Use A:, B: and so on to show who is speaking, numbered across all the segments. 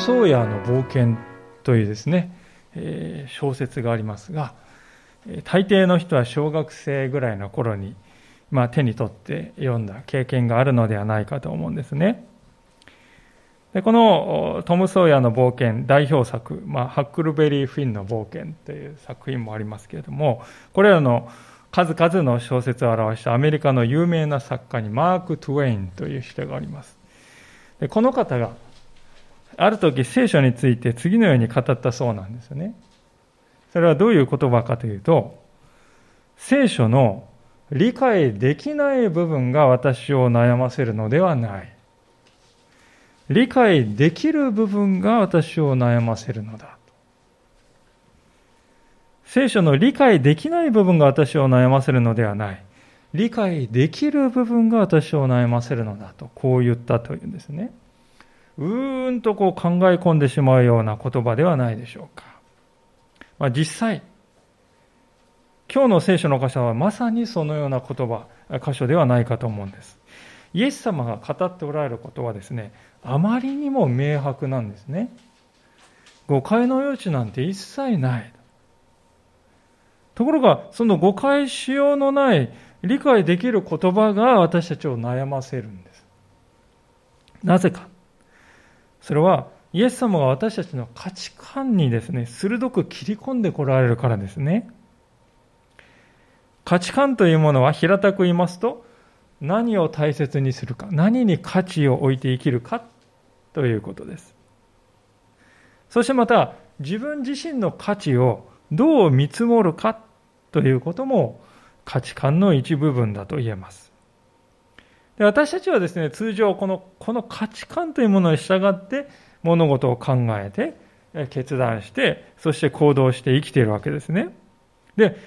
A: ム・ソーヤーの冒険というですね、えー、小説がありますが、大抵の人は小学生ぐらいの頃に、まあ、手に取って読んだ経験があるのではないかと思うんですね。でこのトム・ソーヤーの冒険代表作、まあ、ハックルベリー・フィンの冒険という作品もありますけれどもこれらの数々の小説を表したアメリカの有名な作家にマーク・トゥウェインという人がありますでこの方がある時聖書について次のように語ったそうなんですよねそれはどういう言葉かというと聖書の理解できない部分が私を悩ませるのではない理解できる部分が私を悩ませるのだ。聖書の理解できない部分が私を悩ませるのではない。理解できる部分が私を悩ませるのだと、こう言ったというんですね。うーんとこう考え込んでしまうような言葉ではないでしょうか。まあ、実際、今日の聖書の箇所はまさにそのような言葉、箇所ではないかと思うんです。イエス様が語っておられることはですね、あまりにも明白なんですね。誤解の余地なんて一切ない。ところが、その誤解しようのない理解できる言葉が私たちを悩ませるんです。なぜか。それは、イエス様が私たちの価値観にですね、鋭く切り込んでこられるからですね。価値観というものは平たく言いますと、何を大切にするか、何に価値を置いて生きるかということです。そしてまた、自分自身の価値をどう見積もるかということも価値観の一部分だと言えます。で私たちはですね、通常このこの価値観というものに従って物事を考えて、決断して、そして行動して生きているわけですね。で、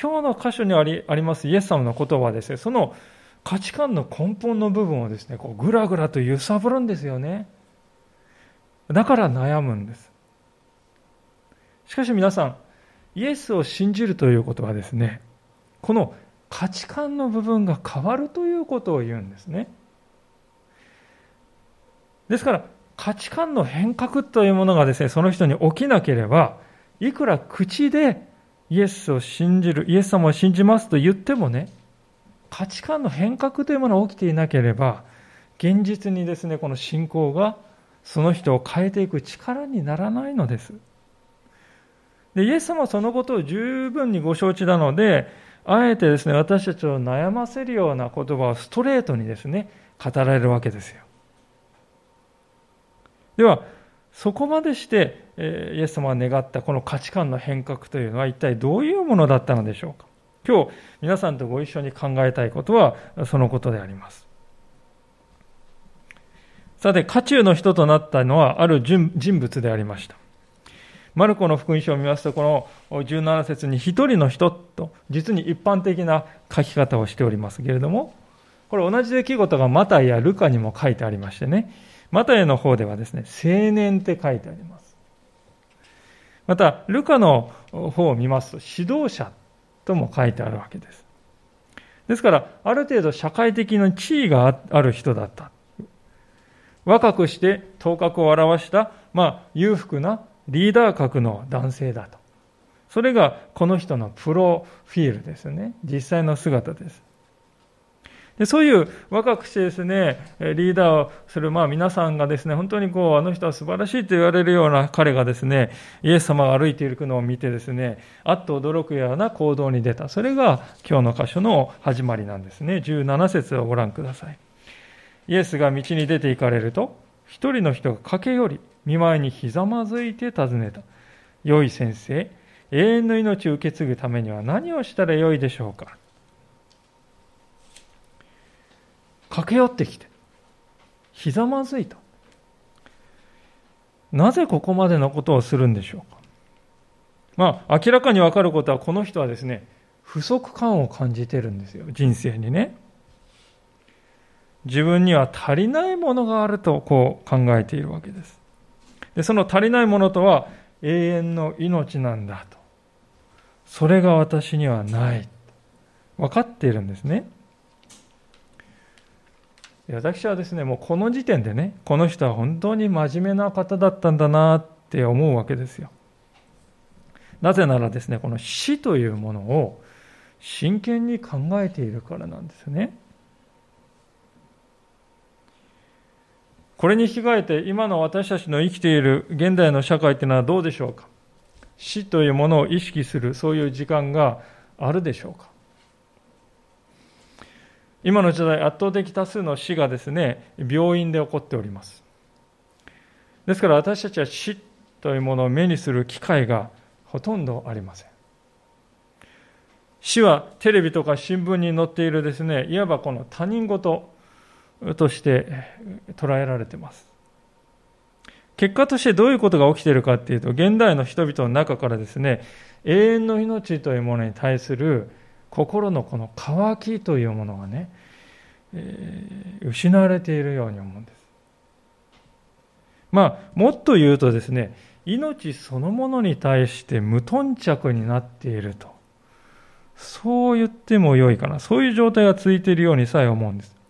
A: 今日の箇所にありありますイエス様の言葉はですね、その価値観の根本の部分をですね、こうぐらぐらと揺さぶるんですよね。だから悩むんです。しかし皆さん、イエスを信じるということはですね、この価値観の部分が変わるということを言うんですね。ですから、価値観の変革というものがですね、その人に起きなければ、いくら口でイエスを信じる、イエス様を信じますと言ってもね、価値観の変革というものが起きていなければ、現実にですね、この信仰がその人を変えていく力にならないのです。で、イエス様はそのことを十分にご承知なので、あえてですね、私たちを悩ませるような言葉をストレートにですね、語られるわけですよ。では、そこまでして、イエス様が願ったこの価値観の変革というのは一体どういうものだったのでしょうか。今日皆さんとご一緒に考えたいことはそのことであります。さて、渦中の人となったのはある人物でありました。マルコの福音書を見ますと、この17節に一人の人と、実に一般的な書き方をしておりますけれども、これ同じ出来事がマタイやルカにも書いてありましてね、マタイの方ではですね、青年って書いてあります。また、ルカの方を見ますと、指導者とも書いてあるわけです。ですから、ある程度社会的な地位がある人だった。若くして頭角を表した、まあ、裕福なリーダー格の男性だと。それがこの人のプロフィールですね。実際の姿です。でそういう若くしてですね、リーダーをする、まあ皆さんがですね、本当にこう、あの人は素晴らしいと言われるような彼がですね、イエス様が歩いていくのを見てですね、あっと驚くような行動に出た。それが今日の箇所の始まりなんですね。17節をご覧ください。イエスが道に出て行かれると、一人の人が駆け寄り、見舞いにひざまずいて尋ねた。良い先生、永遠の命を受け継ぐためには何をしたらよいでしょうか駆け寄ってきて、ひざまずいた。なぜここまでのことをするんでしょうか。まあ、明らかにわかることは、この人はですね、不足感を感じてるんですよ、人生にね。自分には足りないものがあると、こう考えているわけです。で、その足りないものとは、永遠の命なんだと。それが私にはない。分かっているんですね。私はですね、もうこの時点でね、この人は本当に真面目な方だったんだなって思うわけですよ。なぜならですね、この死というものを真剣に考えているからなんですよね。これに引き換えて今の私たちの生きている現代の社会っていうのはどうでしょうか？死というものを意識するそういう時間があるでしょうか？今の時代圧倒的多数の死がですね病院で起こっております。ですから私たちは死というものを目にする機会がほとんどありません。死はテレビとか新聞に載っているですねいわばこの他人事として捉えられています。結果としてどういうことが起きているかっていうと、現代の人々の中からですね、永遠の命というものに対する心のこの渇きというものがね、えー、失われているように思うんです。まあ、もっと言うとですね、命そのものに対して無頓着になっていると。そう言っても良いかな。そういう状態が続いているようにさえ思うんです。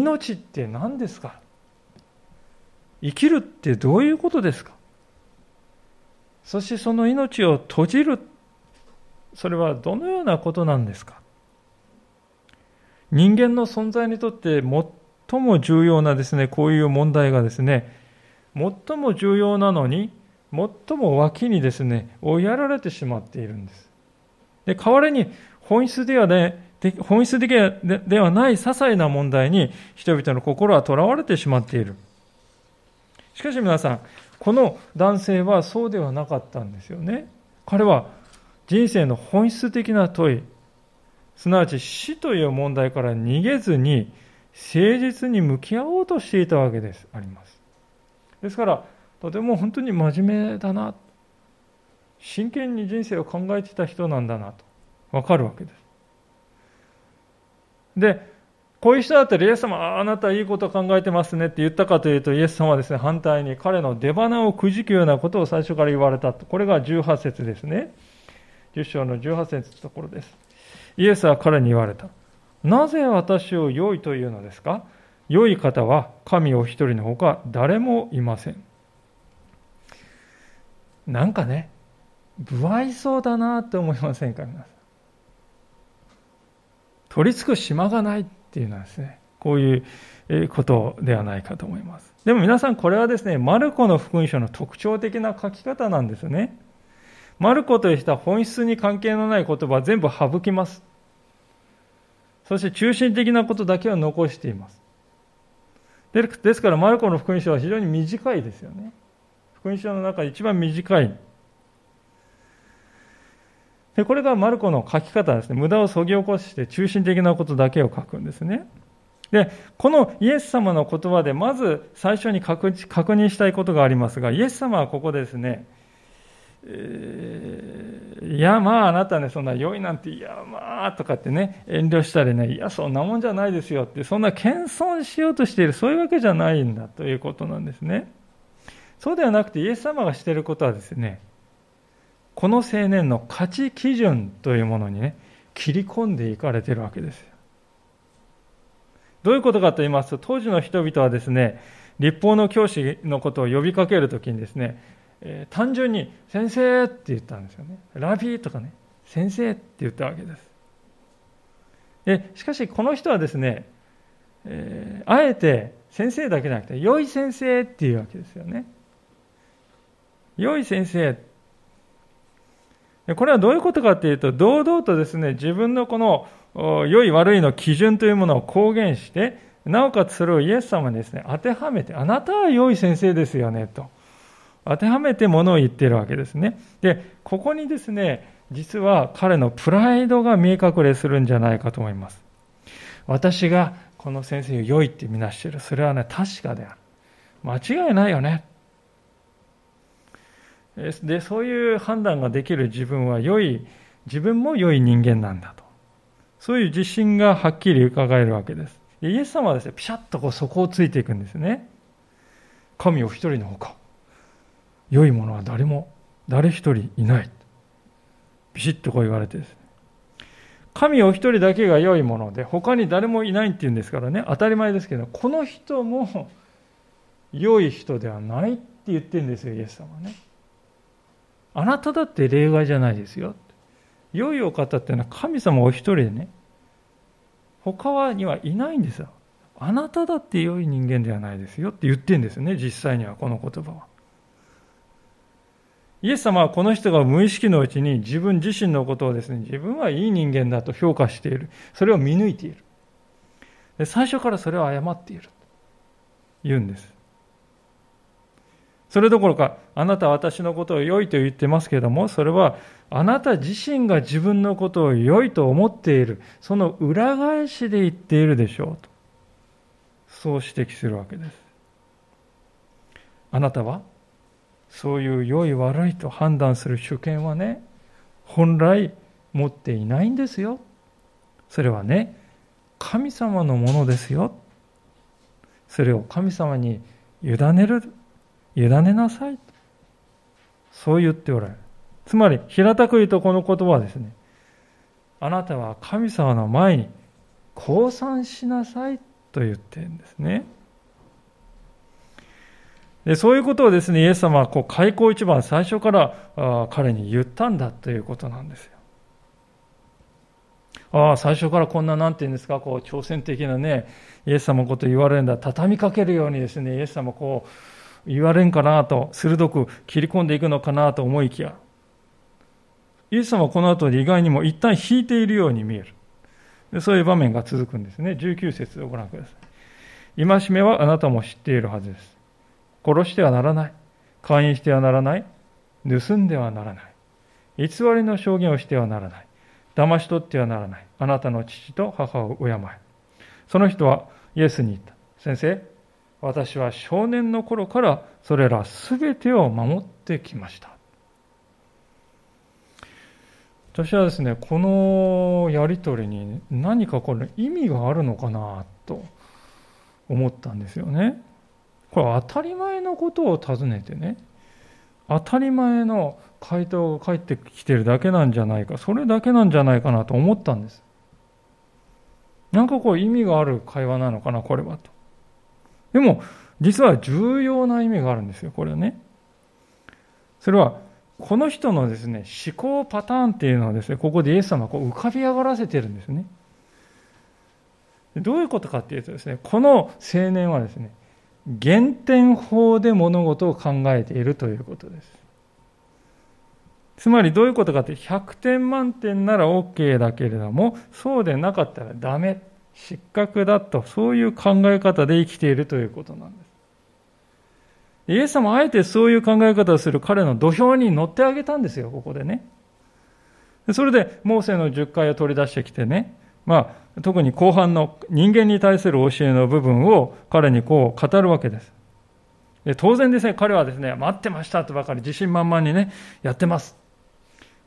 A: 命って何ですか？生きるってどういうことですか？そしてその命を閉じる、それはどのようなことなんですか？人間の存在にとって最も重要なですね、こういう問題がですね、最も重要なのに、最も脇にですね、追いやられてしまっているんです。で、代わりに本質ではね、本質的ではない些細な問題に人々の心はとらわれてしまっている。しかし皆さん、この男性はそうではなかったんですよね。彼は人生の本質的な問い、すなわち死という問題から逃げずに誠実に向き合おうとしていたわけです、あります。ですから、とても本当に真面目だな、真剣に人生を考えてた人なんだなと、わかるわけです。で、こういう人だったらイエス様、あなたいいこと考えてますねって言ったかというと、イエス様はですね、反対に彼の出花をくじくようなことを最初から言われたと。これが18節ですね。10章の18節のところです。イエスは彼に言われた。なぜ私を良いというのですか？良い方は神お一人のほか誰もいません。なんかね、不愛想だなって思いませんか？皆さん。取り付く島がないっていうのはですね、こういうことではないかと思います。でも皆さんこれはですね、マルコの福音書の特徴的な書き方なんですね。マルコという人は本質に関係のない言葉は全部省きます。そして中心的なことだけを残しています。ですからマルコの福音書は非常に短いですよね。福音書の中で一番短い。でこれがマルコの書き方ですね。無駄をそぎ起こして中心的なことだけを書くんですね。で、このイエス様の言葉でまず最初に確認したいことがありますが、イエス様はここでですね、えー、いや、まあ、あなたね、そんな良いなんて、いや、まあ、とかってね、遠慮したりね、いや、そんなもんじゃないですよって、そんな謙遜しようとしている、そういうわけじゃないんだということなんですね。そうではなくて、イエス様がしていることはですね、この青年の価値基準というものにね、切り込んでいかれてるわけです。どういうことかと言いますと、当時の人々はですね、立法の教師のことを呼びかけるときにですね、えー、単純に先生って言ったんですよね。ラビーとかね、先生って言ったわけです。でしかし、この人はですね、えー、あえて先生だけじゃなくて、良い先生っていうわけですよね。良い先生これはどういうことかというと、堂々とですね、自分のこの良い悪いの基準というものを公言して、なおかつそれをイエス様にですね、当てはめて、あなたは良い先生ですよね、と。当てはめてものを言っているわけですね。で、ここにですね、実は彼のプライドが見え隠れするんじゃないかと思います。私がこの先生を良いってみなしている。それはね、確かである。間違いないよね。でそういう判断ができる自分は良い自分も良い人間なんだと。そういう自信がはっきり伺えるわけです。イエス様はですねピシャッとこうそこをついていくんですね。神お一人のほか。良いものは誰も誰一人いない。ビシッとこう言われてですね。神お一人だけが良いもので、他に誰もいないっていうんですからね、当たり前ですけど、この人も良い人ではないって言ってるんですよ、イエス様はね。あなただって例外じゃないですよ。良いお方っていうのは神様お一人でね、他はにはいないんですよ。あなただって良い人間ではないですよって言ってるんですね、実際にはこの言葉は。イエス様はこの人が無意識のうちに自分自身のことをですね、自分はいい人間だと評価している。それを見抜いている。で最初からそれを誤っている。言うんです。それどころか、あなたは私のことを良いと言ってますけれども、それはあなた自身が自分のことを良いと思っている、その裏返しで言っているでしょうと。そう指摘するわけです。あなたはそういう良い悪いと判断する主権はね、本来持っていないんですよ。それはね、神様のものですよ。それを神様に委ねる、委ねなさい。そう言っておられる。つまり、平たく言うとこの言葉はですね、あなたは神様の前に降参しなさいと言ってるんですね。でそういうことをですね、イエス様はこう開口一番最初からあ彼に言ったんだということなんですよ。ああ、最初からこんな、なんて言うんですか、こう、挑戦的なね、イエス様のこと言われるんだ、畳みかけるようにですね、イエス様こう、言われんかなと、鋭く切り込んでいくのかなと思いきや、イエス様はこの後で意外にも一旦引いているように見える。でそういう場面が続くんですね。19節をご覧ください。戒めはあなたも知っているはずです。殺してはならない。勧誘してはならない。盗んではならない。偽りの証言をしてはならない。騙し取ってはならない。あなたの父と母を敬え。その人はイエスに言った。先生、私は少年の頃からそれらすべてを守ってきました。私はですね、このやりとりに何かこれ意味があるのかなと思ったんですよね。これ当たり前のことを尋ねてね、当たり前の回答が返ってきてるだけなんじゃないか、それだけなんじゃないかなと思ったんです。なんかこう意味がある会話なのかな、これはと。でも、実は重要な意味があるんですよ、これはね。それは、この人のですね、思考パターンっていうのはですね、ここでイエス様こう浮かび上がらせてるんですね。どういうことかっていうとですね、この青年はですね、減点法で物事を考えているということです。つまりどういうことかって100点満点なら OK だけれどもそうでなかったらダメ失格だとそういう考え方で生きているということなんですイエス様あえてそういう考え方をする彼の土俵に乗ってあげたんですよここでねそれでモーセの10回を取り出してきてねまあ特に後半の人間に対する教えの部分を彼にこう語るわけです。で当然ですね、彼はですね、待ってましたとばかり自信満々にね、やってます。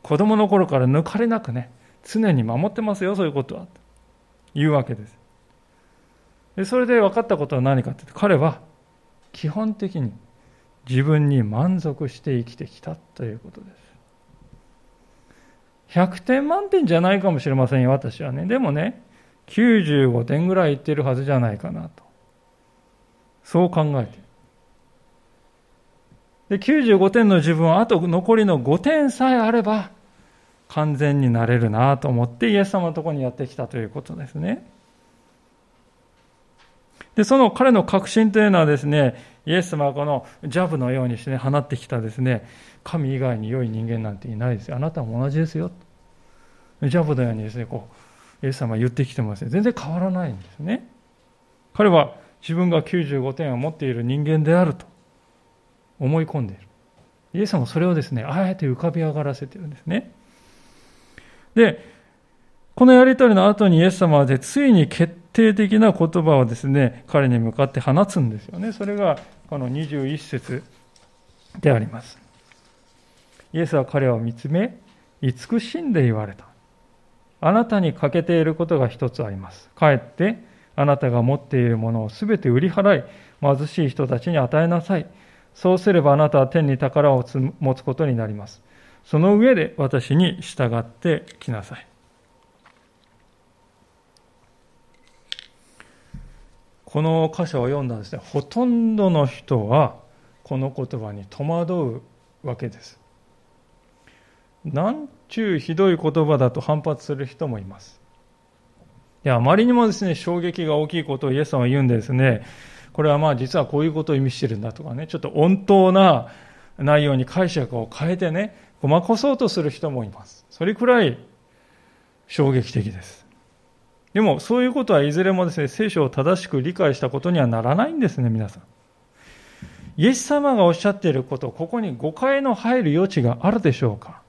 A: 子供の頃から抜かれなくね、常に守ってますよ、そういうことは。というわけです。でそれで分かったことは何かって彼は基本的に自分に満足して生きてきたということです。100点満点じゃないかもしれませんよ、私はね。でもね、95点ぐらいいってるはずじゃないかなと。そう考えてで、95点の自分はあと残りの5点さえあれば完全になれるなと思ってイエス様のところにやってきたということですね。で、その彼の確信というのはですね、イエス様はこのジャブのようにして、ね、放ってきたですね、神以外に良い人間なんていないですよ。あなたも同じですよ。ジャブのようにですね、こう、イエス様は言ってきてますね。全然変わらないんですね。彼は自分が95点を持っている人間であると思い込んでいる。イエス様はそれをですね、あえて浮かび上がらせているんですね。で、このやりとりの後にイエス様はでついに決定的な言葉をですね、彼に向かって放つんですよね。それがこの21節であります。イエスは彼を見つめ、慈しんで言われた。あなたに欠けていることが一つあります。かえって、あなたが持っているものをすべて売り払い、貧しい人たちに与えなさい。そうすればあなたは天に宝を持つことになります。その上で私に従ってきなさい。この箇所を読んだんですね、ほとんどの人はこの言葉に戸惑うわけです。なんちゅうひどい言葉だと反発する人もいます。いや、あまりにもですね、衝撃が大きいことをイエス様は言うんですね、これはまあ実はこういうことを意味してるんだとかね、ちょっと穏当な内容に解釈を変えてね、ごまかそうとする人もいます。それくらい衝撃的です。でも、そういうことはいずれもですね、聖書を正しく理解したことにはならないんですね、皆さん。イエス様がおっしゃっていること、ここに誤解の入る余地があるでしょうか？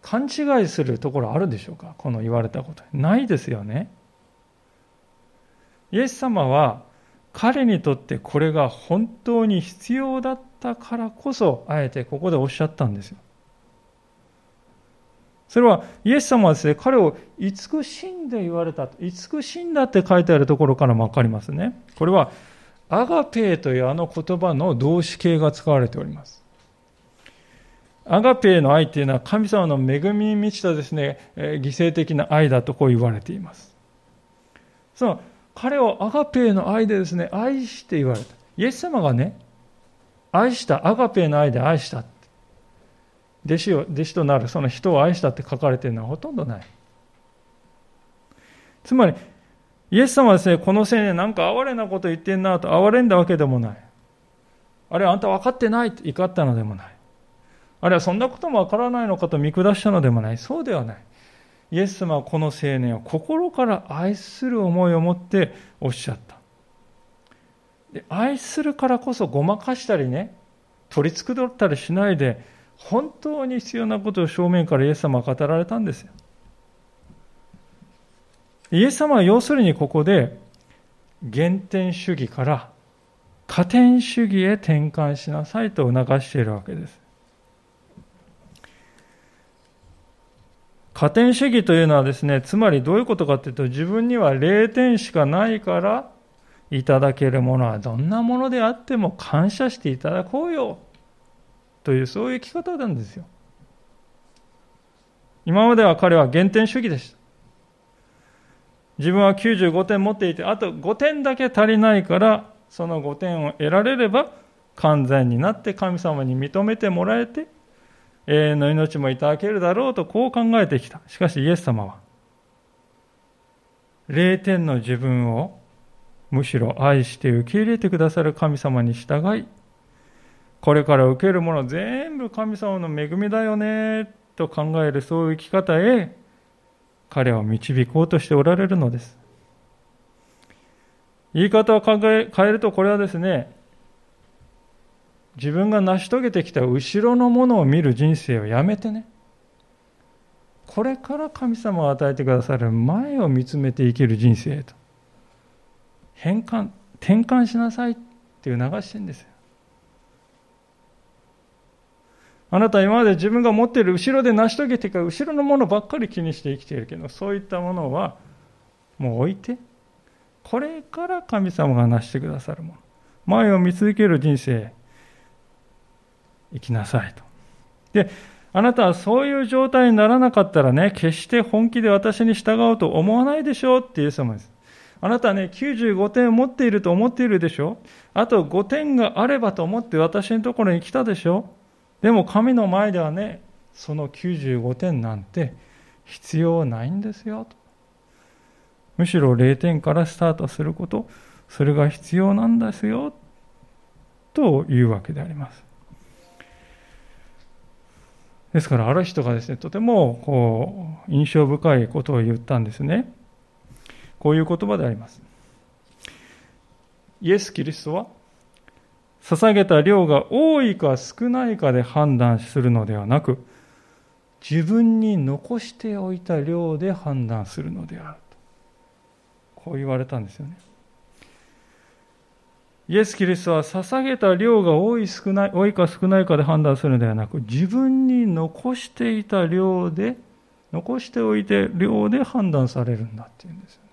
A: 勘違いするところあるでしょうか？この言われたこと。ないですよね。イエス様は彼にとってこれが本当に必要だったからこそ、あえてここでおっしゃったんですよ。それはイエス様はですね、彼を慈しんで言われた。慈しんだって書いてあるところからもわかりますね。これはアガペーというあの言葉の動詞形が使われております。アガペーの愛というのは神様の恵みに満ちたですね、犠牲的な愛だとこう言われています。その彼をアガペーの愛でですね、愛して言われた。イエス様がね、愛した、アガペの愛で愛した。弟子を、弟子となる、その人を愛したって書かれているのはほとんどない。つまり、イエス様はですね、この青年なんか哀れなこと言ってんなと哀れんだわけでもない。あれあんた分かってないと怒ったのでもない。あるいはそんなこともわからないのかと見下したのでもない。そうではない。イエス様はこの青年を心から愛する思いを持っておっしゃった。で愛するからこそごまかしたりね、取り繕ったりしないで、本当に必要なことを正面からイエス様は語られたんですよ。イエス様は要するにここで原点主義から加点主義へ転換しなさいと促しているわけです。加点主義というのはですね、つまりどういうことかというと、自分には0点しかないから、いただけるものはどんなものであっても感謝していただこうよ。という、そういう生き方なんですよ。今までは彼は減点主義でした。自分は95点持っていて、あと5点だけ足りないから、その5点を得られれば完全になって神様に認めてもらえて、永遠の命もいただけるだろうとこう考えてきた。しかしイエス様は、0点の自分をむしろ愛して受け入れてくださる神様に従い、これから受けるもの全部神様の恵みだよねと考えるそういう生き方へ彼を導こうとしておられるのです。言い方を考え変えるとこれはですね、自分が成し遂げてきた後ろのものを見る人生をやめてねこれから神様を与えてくださる前を見つめて生きる人生へと変換転換しなさいっていう流してるんですよあなた今まで自分が持っている後ろで成し遂げてから後ろのものばっかり気にして生きているけどそういったものはもう置いてこれから神様が成してくださるもの前を見続ける人生生きなさいと。で、あなたはそういう状態にならなかったらね、決して本気で私に従おうと思わないでしょうっていう様です。あなたね、95点持っていると思っているでしょ？あと5点があればと思って私のところに来たでしょ？でも神の前ではね、その95点なんて必要ないんですよと。むしろ0点からスタートすること、それが必要なんですよというわけであります。ですから、ある人がですね、とてもこう印象深いことを言ったんですね。こういう言葉であります。イエス・キリストは、捧げた量が多いか少ないかで判断するのではなく、自分に残しておいた量で判断するのであると。こう言われたんですよね。イエス・キリストは捧げた量が多い少ない多いか少ないかで判断するのではなく自分に残していた量で残しておいて量で判断されるんだっていうんですよ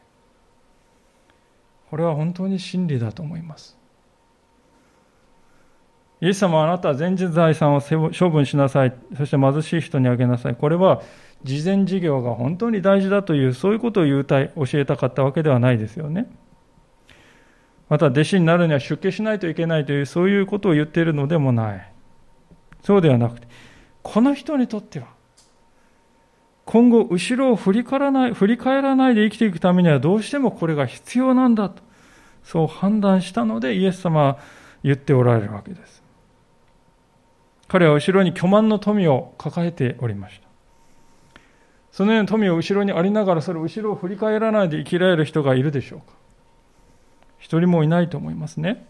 A: これは本当に真理だと思いますイエス様はあなたは全人財産を処分しなさいそして貧しい人にあげなさいこれは事前事業が本当に大事だという、そういうことを言うたい、教えたかったわけではないですよね。また、弟子になるには出家しないといけないという、そういうことを言っているのでもない。そうではなくて、この人にとっては、今後、後ろを振り返らない振り返らないで生きていくためには、どうしてもこれが必要なんだと、そう判断したので、イエス様は言っておられるわけです。彼は後ろに巨万の富を抱えておりました。そのような富を後ろにありながら、それを後ろを振り返らないで生きられる人がいるでしょうか一人もいないと思いますね。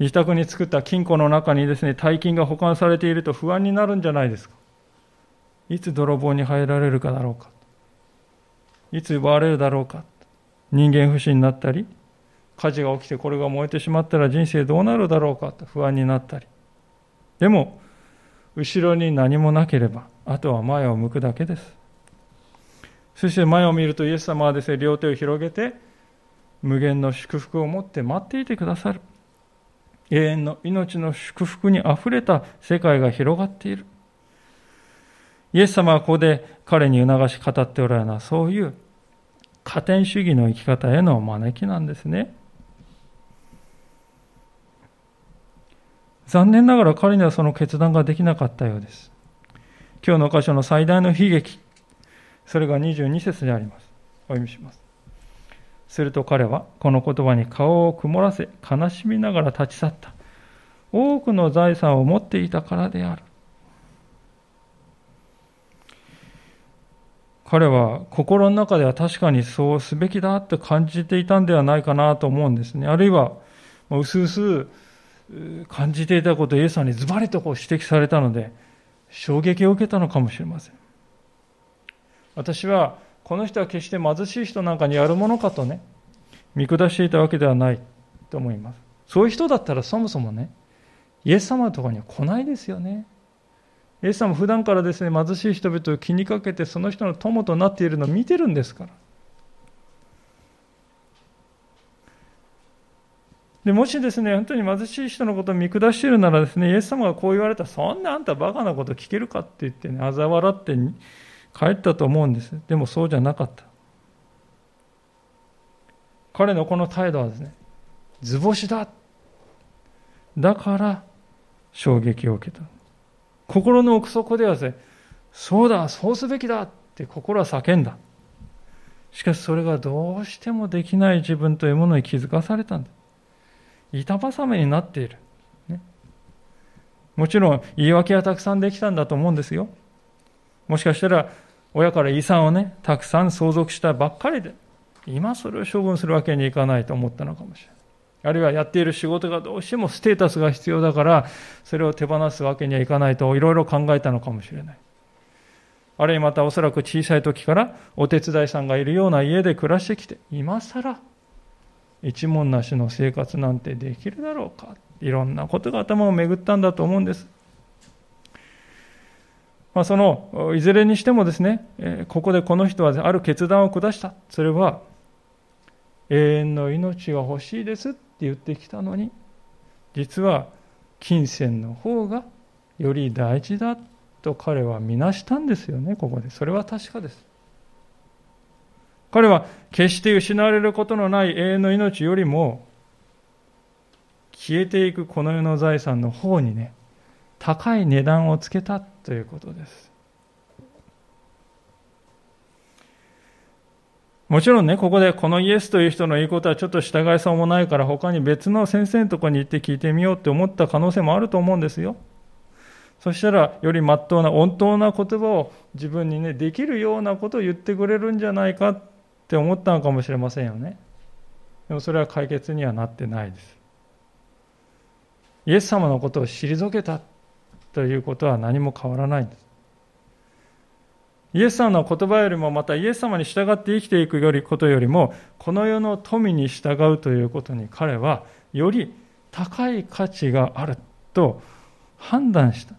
A: 自宅に作った金庫の中にですね、大金が保管されていると不安になるんじゃないですか。いつ泥棒に入られるかだろうか。いつ奪われるだろうか。人間不信になったり、火事が起きてこれが燃えてしまったら人生どうなるだろうかと不安になったり。でも、後ろに何もなければ、あとは前を向くだけです。そして前を見るとイエス様はですね、両手を広げて、無限の祝福を持って待っていてくださる。永遠の命の祝福にあふれた世界が広がっている。イエス様はここで彼に促し語っておられるのは、そういう加点主義の生き方への招きなんですね。残念ながら彼にはその決断ができなかったようです。今日の箇所の最大の悲劇、それが22節であります。お読みします。すると彼はこの言葉に顔を曇らせ、悲しみながら立ち去った。多くの財産を持っていたからである。彼は心の中では確かにそうすべきだと感じていたんではないかなと思うんですね。あるいは、うすうす感じていたことをイエスさんにズバリとこう指摘されたので、衝撃を受けたのかもしれません。私は、この人は決して貧しい人なんかにやるものかとね、見下していたわけではないと思います。そういう人だったらそもそもね、イエス様のところには来ないですよね。イエス様普段からですね、貧しい人々を気にかけて、その人の友となっているのを見てるんですから。でもしですね、本当に貧しい人のことを見下しているならですね、イエス様がこう言われたら、そんなあんたバカなこと聞けるかって言ってね、嘲笑って帰ったと思うんです。でもそうじゃなかった。彼のこの態度はですね、図星だ。だから衝撃を受けた。心の奥底ではですね、そうだ、そうすべきだって心は叫んだ。しかしそれがどうしてもできない自分というものに気づかされたんだ。板挟めになっている。ね、もちろん言い訳はたくさんできたんだと思うんですよ。もしかしたら親から遺産をね、たくさん相続したばっかりで、今それを処分するわけにいかないと思ったのかもしれない。あるいはやっている仕事がどうしてもステータスが必要だから、それを手放すわけにはいかないといろいろ考えたのかもしれない。あるいはまたおそらく小さい時からお手伝いさんがいるような家で暮らしてきて、今更一文なしの生活なんてできるだろうか。いろんなことが頭を巡ったんだと思うんです。まあ、そのいずれにしてもですね、ここでこの人はある決断を下した。それは永遠の命が欲しいです言ってきたのに、実は金銭の方がより大事だと彼は見なしたんですよね、ここで。それは確かです。彼は決して失われることのない永遠の命よりも、消えていくこの世の財産の方にね、高い値段をつけたということです。もちろんね、ここでこのイエスという人の言うことはちょっと従いそうもないから他に別の先生のとこに行って聞いてみようって思った可能性もあると思うんですよ。そしたらよりまっとうな温当な言葉を自分にね、できるようなことを言ってくれるんじゃないかって思ったのかもしれませんよね。でもそれは解決にはなってないです。イエス様のことを退けたということは何も変わらないんです。イエス様の言葉よりもまたイエス様に従って生きていくよりことよりもこの世の富に従うということに彼はより高い価値があると判断した。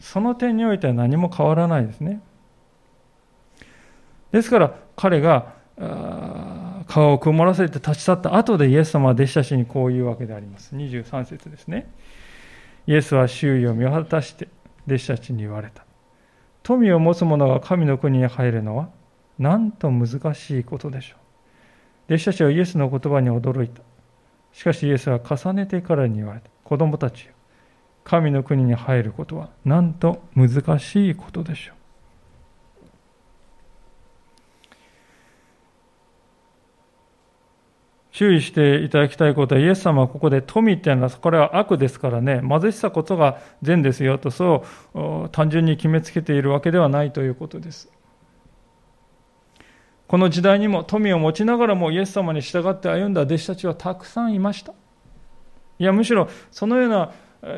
A: その点においては何も変わらないですね。ですから彼が顔を曇らせて立ち去った後でイエス様は弟子たちにこう言うわけであります。23節ですね。イエスは周囲を見渡して弟子たちに言われた。富を持つ者が神の国に入るのはなんと難しいことでしょう。弟子たちはイエスの言葉に驚いた。しかしイエスは重ねてからに言われた。子供たちよ。神の国に入ることはなんと難しいことでしょう。注意していただきたいことは、イエス様はここで富っていうのは、これは悪ですからね、貧しさこそが善ですよと、そう単純に決めつけているわけではないということです。この時代にも富を持ちながらもイエス様に従って歩んだ弟子たちはたくさんいました。いや、むしろそのような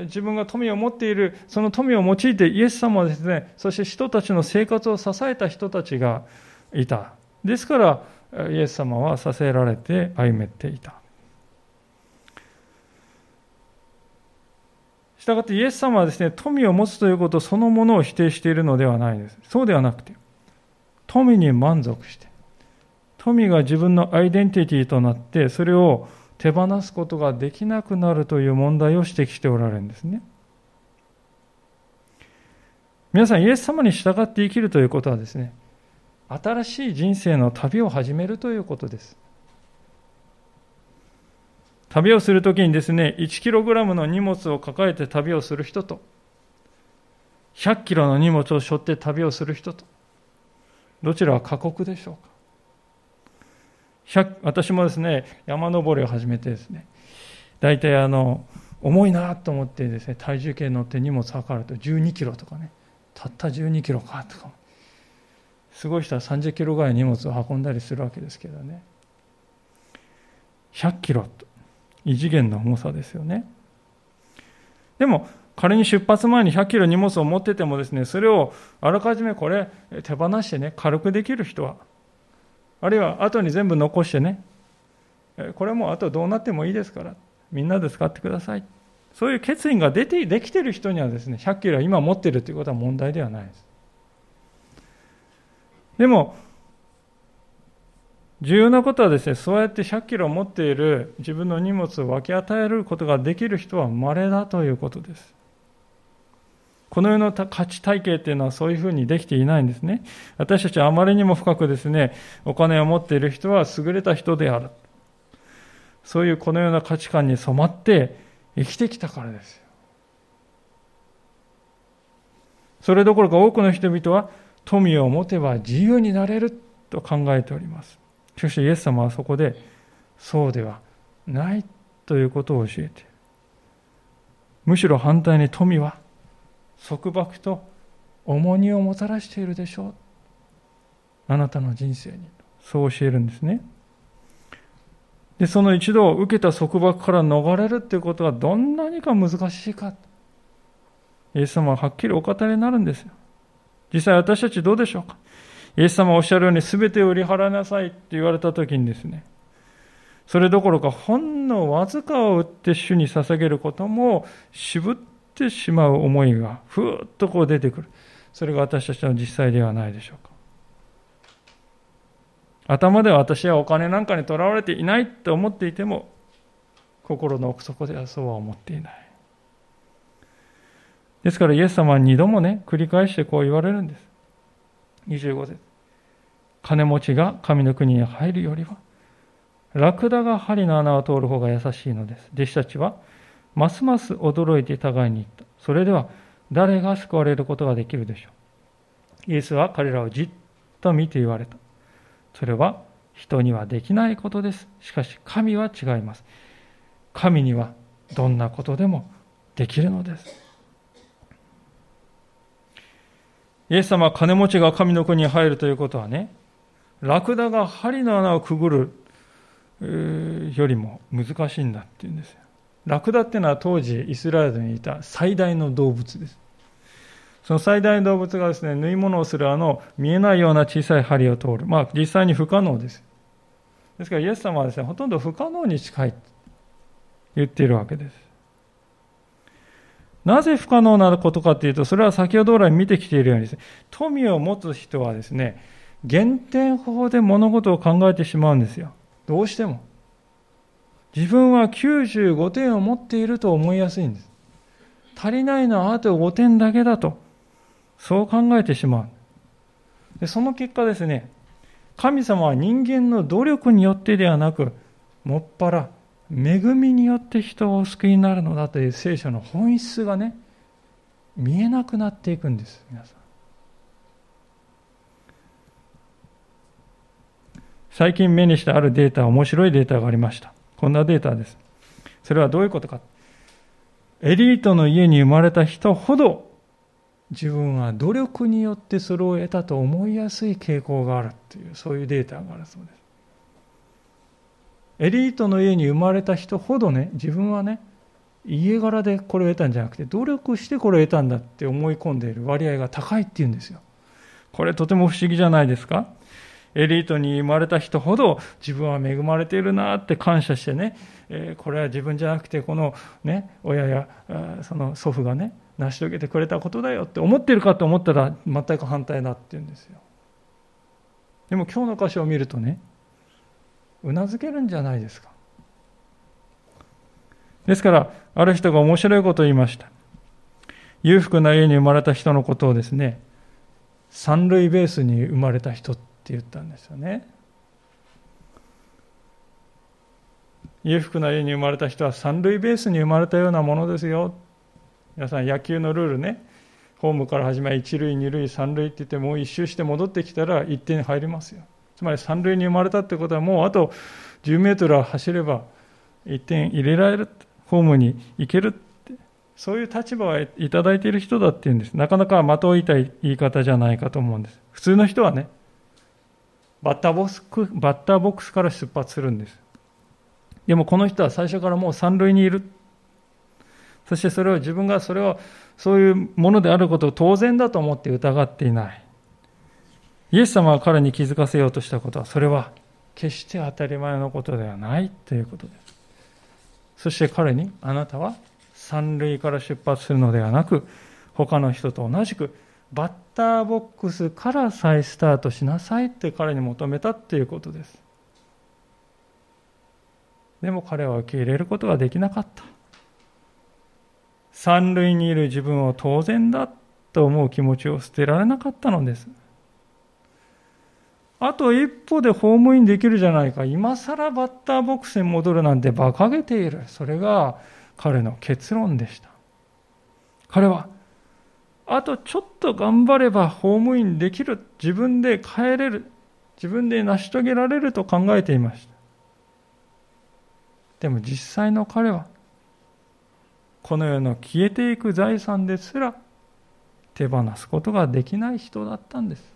A: 自分が富を持っている、その富を用いてイエス様はですね、そして人たちの生活を支えた人たちがいた。ですから、イエス様はさせられて歩めていた。したがってイエス様はですね、富を持つということそのものを否定しているのではないです。そうではなくて、富に満足して、富が自分のアイデンティティとなって、それを手放すことができなくなるという問題を指摘しておられるんですね。皆さん、イエス様に従って生きるということはですね、新しい人生の旅を始めるということです。旅をするときにですね、1キログラムの荷物を抱えて旅をする人と、100キロの荷物を背負って旅をする人と、どちらは過酷でしょうか私もですね、山登りを始めてですね、大体あの、重いなと思ってですね、体重計に乗って荷物測ると12キロとかね、たった12キロかとかすごい人は30キロぐらい荷物を運んだりするわけですけどね。100キロと異次元の重さですよね。でも、仮に出発前に100キロ荷物を持っててもですね、それをあらかじめこれ手放してね、軽くできる人は、あるいは後に全部残してね、これもあとどうなってもいいですから、みんなで使ってください。そういう決意が出て、できてる人にはですね、100キロは今持ってるということは問題ではないです。でも、重要なことはですね、そうやって100キロ持っている自分の荷物を分け与えることができる人は稀だということです。この世の価値体系っていうのはそういうふうにできていないんですね。私たちはあまりにも深くですね、お金を持っている人は優れた人である。そういうこのような価値観に染まって生きてきたからですよ。それどころか多くの人々は富を持てば自由になれると考えております。しかしイエス様はそこでそうではないということを教えて。むしろ反対に富は束縛と重荷をもたらしているでしょう。あなたの人生に。そう教えるんですね。でその一度受けた束縛から逃れるということはどんなにか難しいか。イエス様ははっきりお語りになるんですよ。実際私たちどうでしょうか？イエス様おっしゃるように全てを売り払いなさいって言われた時にですね、それどころかほんのわずかを売って主に捧げることも渋ってしまう思いがふーっとこう出てくる。それが私たちの実際ではないでしょうか。頭では私はお金なんかにとらわれていないと思っていても、心の奥底ではそうは思っていない。ですからイエス様は二度もね、繰り返してこう言われるんです。25節金持ちが神の国に入るよりは、ラクダが針の穴を通る方が優しいのです。弟子たちは、ますます驚いて互いに言った。それでは、誰が救われることができるでしょう。イエスは彼らをじっと見て言われた。それは、人にはできないことです。しかし、神は違います。神にはどんなことでもできるのです。イエス様は金持ちが神の国に入るということはね、ラクダが針の穴をくぐるよりも難しいんだっていうんですよ。ラクダっていうのは当時イスラエルにいた最大の動物です。その最大の動物がですね、縫い物をするあの見えないような小さい針を通る。まあ実際に不可能です。ですからイエス様はですね、ほとんど不可能に近いと言っているわけです。なぜ不可能なことかというと、それは先ほど来見てきているようにです、ね、富を持つ人はですね、減点法で物事を考えてしまうんですよ。どうしても。自分は95点を持っていると思いやすいんです。足りないのはあと5点だけだとそう考えてしまう。でその結果ですね、神様は人間の努力によってではなく、もっぱら恵みによって人をお救いになるのだという聖書の本質がね、見えなくなっていくんです、皆さん。最近目にしたあるデータ、面白いデータがありました。こんなデータです。それはどういうことか。エリートの家に生まれた人ほど自分は努力によってそれを得たと思いやすい傾向があるというそういうデータがあるそうですエリートの家に生まれた人ほどね自分はね家柄でこれを得たんじゃなくて努力してこれを得たんだって思い込んでいる割合が高いっていうんですよ。これとても不思議じゃないですか？エリートに生まれた人ほど自分は恵まれているなって感謝してね、えこれは自分じゃなくてこのね親やその祖父がね成し遂げてくれたことだよって思ってるかと思ったら全く反対だって言うんですよ。でも今日の箇所を見るとねうなずけるんじゃないですか。ですからある人が面白いことを言いました。裕福な家に生まれた人のことをですね三塁ベースに生まれた人って言ったんですよね。裕福な家に生まれた人は三塁ベースに生まれたようなものですよ。皆さん野球のルールね。ホームから始まり一塁二塁三塁って言ってもう一周して戻ってきたら1点入りますよ。つまり三塁に生まれたってことはもうあと10メートル走れば1点入れられるホームに行けるってそういう立場をいただいている人だっていうんです。なかなか的を射たい言い方じゃないかと思うんです。普通の人はねバッターボックスバッターボックスから出発するんです。でもこの人は最初からもう三塁にいる。そしてそれを自分がそれをそういうものであることを当然だと思って疑っていない。イエス様が彼に気づかせようとしたことは、それは決して当たり前のことではないということです。そして彼に、あなたは三塁から出発するのではなく、他の人と同じく、バッターボックスから再スタートしなさいって彼に求めたっていうことです。でも彼は受け入れることができなかった。三塁にいる自分を当然だと思う気持ちを捨てられなかったのです。あと一歩でホームインできるじゃないか。今更バッターボックスに戻るなんて馬鹿げている。それが彼の結論でした。彼は、あとちょっと頑張ればホームインできる。自分で帰れる。自分で成し遂げられると考えていました。でも実際の彼は、この世の消えていく財産ですら手放すことができない人だったんです。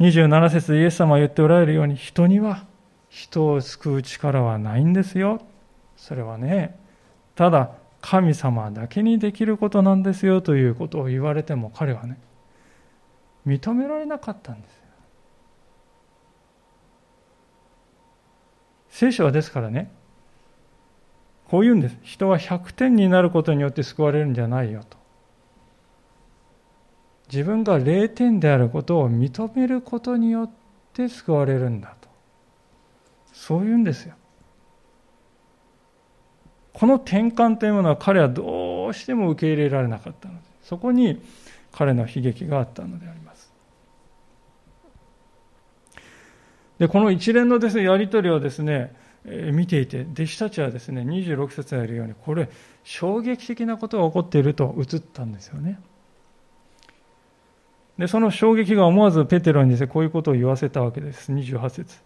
A: 27節イエス様は言っておられるように人には人を救う力はないんですよ。それはね、ただ神様だけにできることなんですよということを言われても彼はね、認められなかったんですよ。聖書はですからね、こう言うんです。人は100点になることによって救われるんじゃないよと。自分が0点であることを認めることによって救われるんだと。そう言うんですよ。この転換というものは彼はどうしても受け入れられなかったので、そこに彼の悲劇があったのであります。で、この一連のですね、やり取りをですね、見ていて、弟子たちはですね、26節にあるように、これ、衝撃的なことが起こっていると映ったんですよね。で、その衝撃が思わずペテロにですね、こういうことを言わせたわけです。28節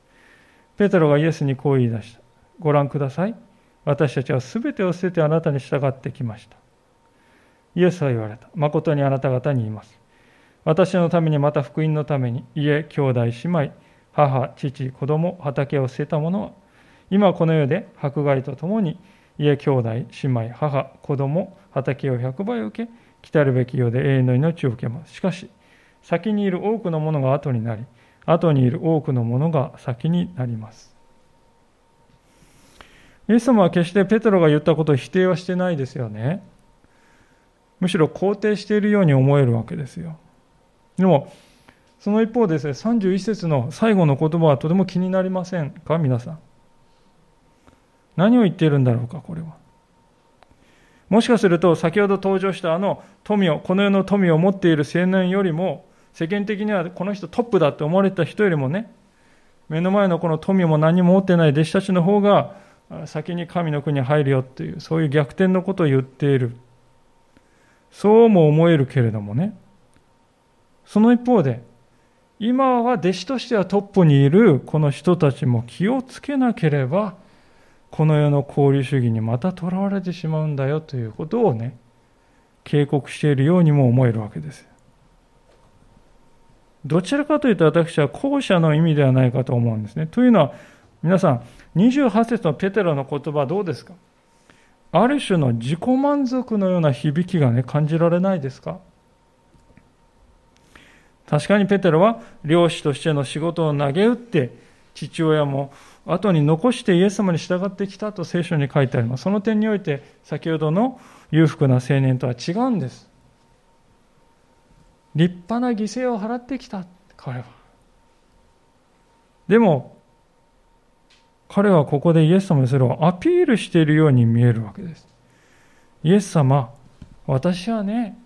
A: ペテロがイエスにこう言い出した。ご覧ください。私たちは全てを捨ててあなたに従ってきました。イエスは言われた。誠にあなた方に言います。私のためにまた福音のために家、兄弟、姉妹、母、父、子供、畑を捨てた者は今この世で迫害とともに家兄弟姉妹母子供畑を100倍受け来たるべき世で永遠の命を受けますしかし先にいる多くのものが後になり後にいる多くのものが先になります。イエス様は決してペテロが言ったことを否定はしてないですよね。むしろ肯定しているように思えるわけですよ。でもその一方ですね31節の最後の言葉はとても気になりませんか？皆さん。何を言っているんだろうか、これは。もしかすると先ほど登場したあの富を、この世の富を持っている青年よりも、世間的にはこの人トップだって思われた人よりもね、目の前のこの富も何も持ってない弟子たちの方が先に神の国に入るよっていう、そういう逆転のことを言っている。そうも思えるけれどもね。その一方で、今は弟子としてはトップにいるこの人たちも気をつけなければ、この世の交流主義にまた囚われてしまうんだよということをね、警告しているようにも思えるわけです。どちらかというと私は後者の意味ではないかと思うんですね。というのは、皆さん、28節のペテロの言葉どうですか？ある種の自己満足のような響きがね、感じられないですか？確かにペテロは漁師としての仕事を投げ打って、父親も後に残してイエス様に従ってきたと聖書に書いてあります。その点において、先ほどの裕福な青年とは違うんです。立派な犠牲を払ってきた、彼は。でも、彼はここでイエス様にそれをアピールしているように見えるわけです。イエス様、私はね、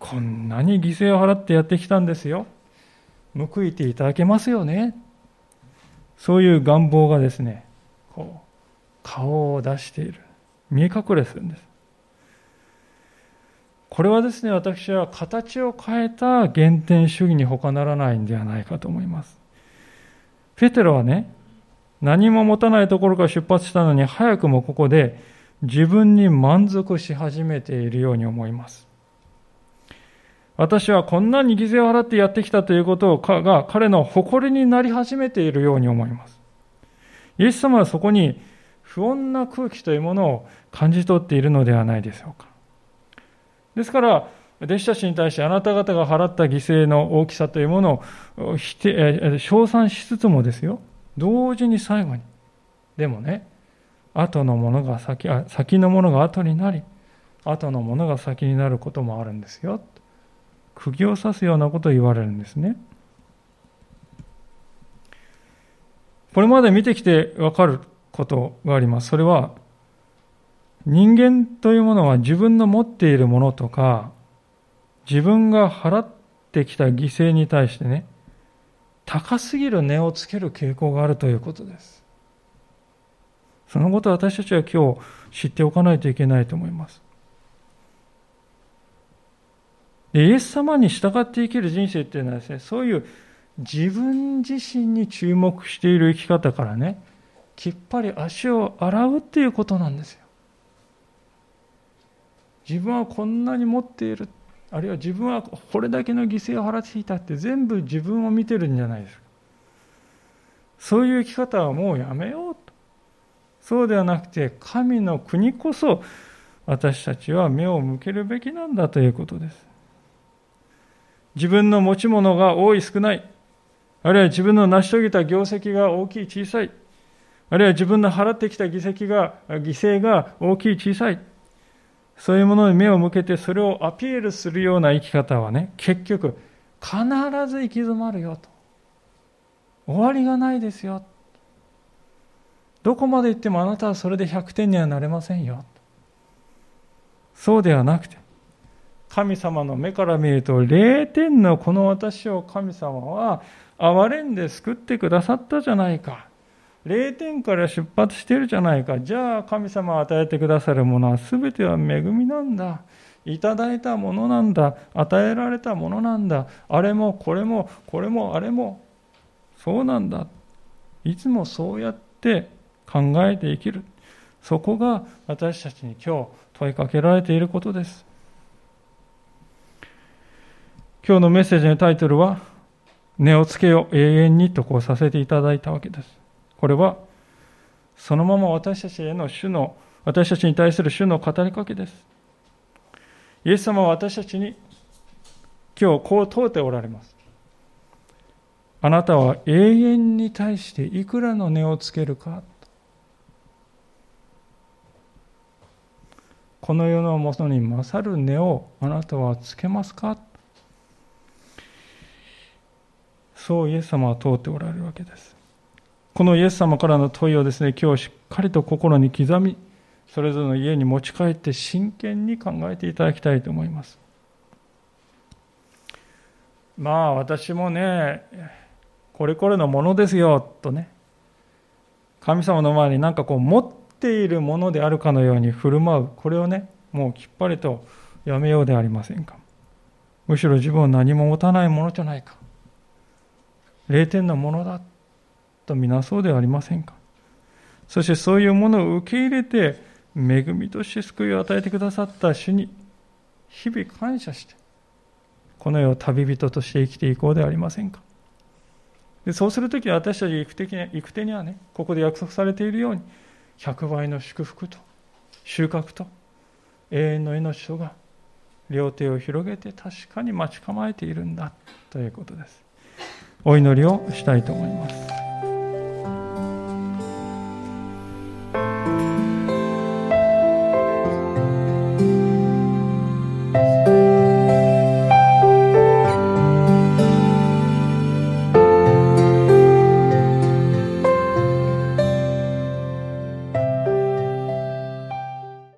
A: こんなに犠牲を払ってやってきたんですよ。報いていただけますよね。そういう願望がですね、こう、顔を出している。見え隠れするんです。これはですね、私は形を変えた原点主義に他ならないんではないかと思います。ペテロはね、何も持たないところから出発したのに、早くもここで自分に満足し始めているように思います。私はこんなに犠牲を払ってやってきたということが彼の誇りになり始めているように思います。イエス様はそこに不穏な空気というものを感じ取っているのではないでしょうか。ですから、弟子たちに対してあなた方が払った犠牲の大きさというものを否定、称賛しつつもですよ。同時に最後に。でもね、後のものが先、あ先のものが後になり、後のものが先になることもあるんですよ。釘を刺すようなことを言われるんですね。これまで見てきてわかることがあります。それは、人間というものは自分の持っているものとか、自分が払ってきた犠牲に対してね、高すぎる値をつける傾向があるということです。そのことを私たちは今日知っておかないといけないと思います。でイエス様に従って生きる人生っていうのはですね、そういう自分自身に注目している生き方からね、きっぱり足を洗うっていうことなんですよ。自分はこんなに持っている。あるいは自分はこれだけの犠牲を払っていたって全部自分を見てるんじゃないですか。そういう生き方はもうやめようと。そうではなくて、神の国こそ私たちは目を向けるべきなんだということです。自分の持ち物が多い少ない、あるいは自分の成し遂げた業績が大きい小さい、あるいは自分の払ってきた犠牲が犠牲が大きい小さい、そういうものに目を向けてそれをアピールするような生き方はね、結局、必ず行き詰まるよと。終わりがないですよ。どこまで行ってもあなたはそれで100点にはなれませんよ。そうではなくて、神様の目から見ると0点のこの私を神様は憐れんで救ってくださったじゃないか。0点から出発してるじゃないか。じゃあ神様が与えてくださるものは全ては恵みなんだ。いただいたものなんだ。与えられたものなんだ。あれもこれもこれもあれも。そうなんだ。いつもそうやって考えて生きる。そこが私たちに今日問いかけられていることです。今日のメッセージのタイトルは、値をつけよ永遠にとこうさせていただいたわけです。これは、そのまま私たちへの主の、私たちに対する主の語りかけです。イエス様は私たちに今日こう問うておられます。あなたは永遠に対していくらの値をつけるかこの世のものに勝る値をあなたはつけますかそうイエス様は問うておられるわけです。このイエス様からの問いをですね、今日しっかりと心に刻み、それぞれの家に持ち帰って真剣に考えていただきたいと思います。まあ私もね、これこれのものですよとね、神様の前になんかこう持っているものであるかのように振る舞う、これをね、もうきっぱりとやめようではありませんか。むしろ自分は何も持たないものじゃないか。0点のものだとみなそうではありませんか？そしてそういうものを受け入れて、恵みとして救いを与えてくださった主に日々感謝して、この世を旅人として生きていこうではありませんか？でそうするとき私たち行く手に行く手にはね、ここで約束されているように、100倍の祝福と収穫と永遠の命とが両手を広げて確かに待ち構えているんだということです。お祈りをしたいと思います。